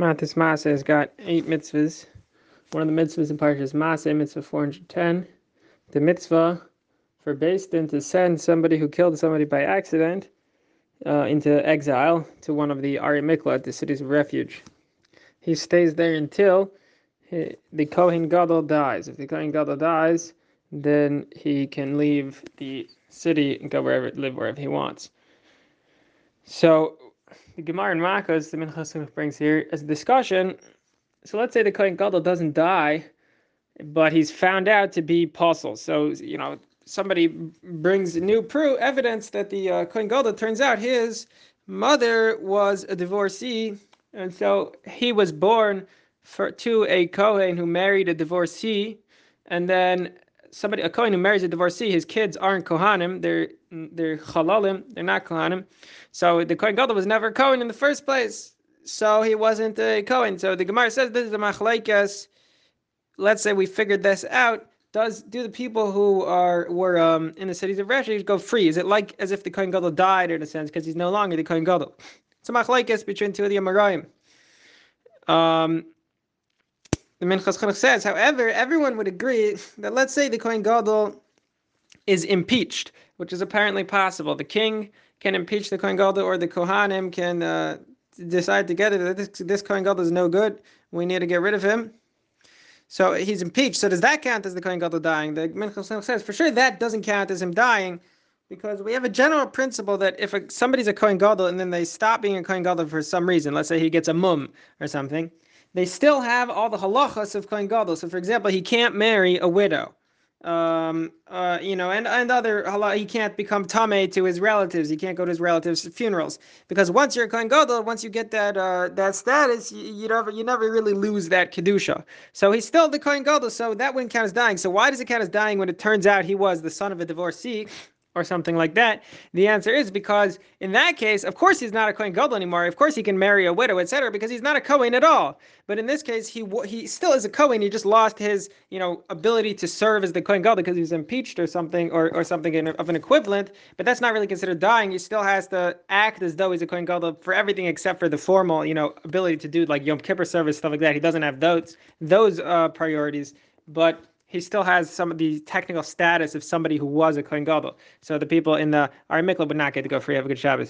Matos Masei has got eight mitzvahs. One of the mitzvahs in Parshas Masei, mitzvah 410. The mitzvah for Din to send somebody who killed somebody by accident uh, into exile to one of the Arei Miklat, the cities of refuge. He stays there until he, the Kohen Gadol dies. If the Kohen Gadol dies, then he can leave the city and go wherever live wherever he wants. So the Gemara and Makos, the Minchas brings here as a discussion. So let's say the Kohen Gadol doesn't die, but he's found out to be a pasul. So you know somebody brings new proof evidence that the uh, Kohen Gadol turns out his mother was a divorcee, and so he was born for to a Kohen who married a divorcee, and then somebody a Kohen who marries a divorcee, his kids aren't Kohanim, they're they're Chalalim, they're not Kohanim. So the Kohen Gadol was never Kohen in the first place. So he wasn't a Kohen. So the Gemara says this is the Machlaikas. Let's say we figured this out. Does do the people who are were um, in the cities of refuge go free? Is it like as if the Kohen Gadol died in a sense because he's no longer the Kohen Gadol? It's a machlaikas between two of the Amoraim. Um, the Minchas Chinuch says, however, everyone would agree that let's say the Kohen Gadol is impeached, which is apparently possible. The king can impeach the Kohen Gadol, or the Kohanim can uh, decide together that this, this Kohen Gadol is no good. We need to get rid of him. So he's impeached. So does that count as the Kohen Gadol dying? The Minchas says for sure that doesn't count as him dying, because we have a general principle that if a, somebody's a Kohen Gadol and then they stop being a Kohen Gadol for some reason, let's say he gets a mum or something they still have all the halachas of Kohen Gadol. So, for example, he can't marry a widow. Um, uh, you know, and, and other halach, he can't become tamei to his relatives. He can't go to his relatives' funerals because once you're kohen gadol, once you get that uh, that status, you, you, never you never really lose that kedusha. So he's still the kohen gadol, so that wouldn't count as dying. So why does it count as dying when it turns out he was the son of a divorcee? Or something like that? The answer is because in that case, of course, he's not a Kohen Gadol anymore. Of course, he can marry a widow, etc., because he's not a Kohen at all. But in this case, he he still is a Kohen. He just lost his you know ability to serve as the Kohen Gadol because he was impeached or something or, or something in, of an equivalent. But that's not really considered dying. He still has to act as though he's a Kohen Gadol for everything except for the formal you know ability to do like Yom Kippur service stuff like that. He doesn't have those those uh, priorities. But he still has some of the technical status of somebody who was a Kohen Gadol. So the people in the Arei Miklat would not get to go free. Have a good Shabbos.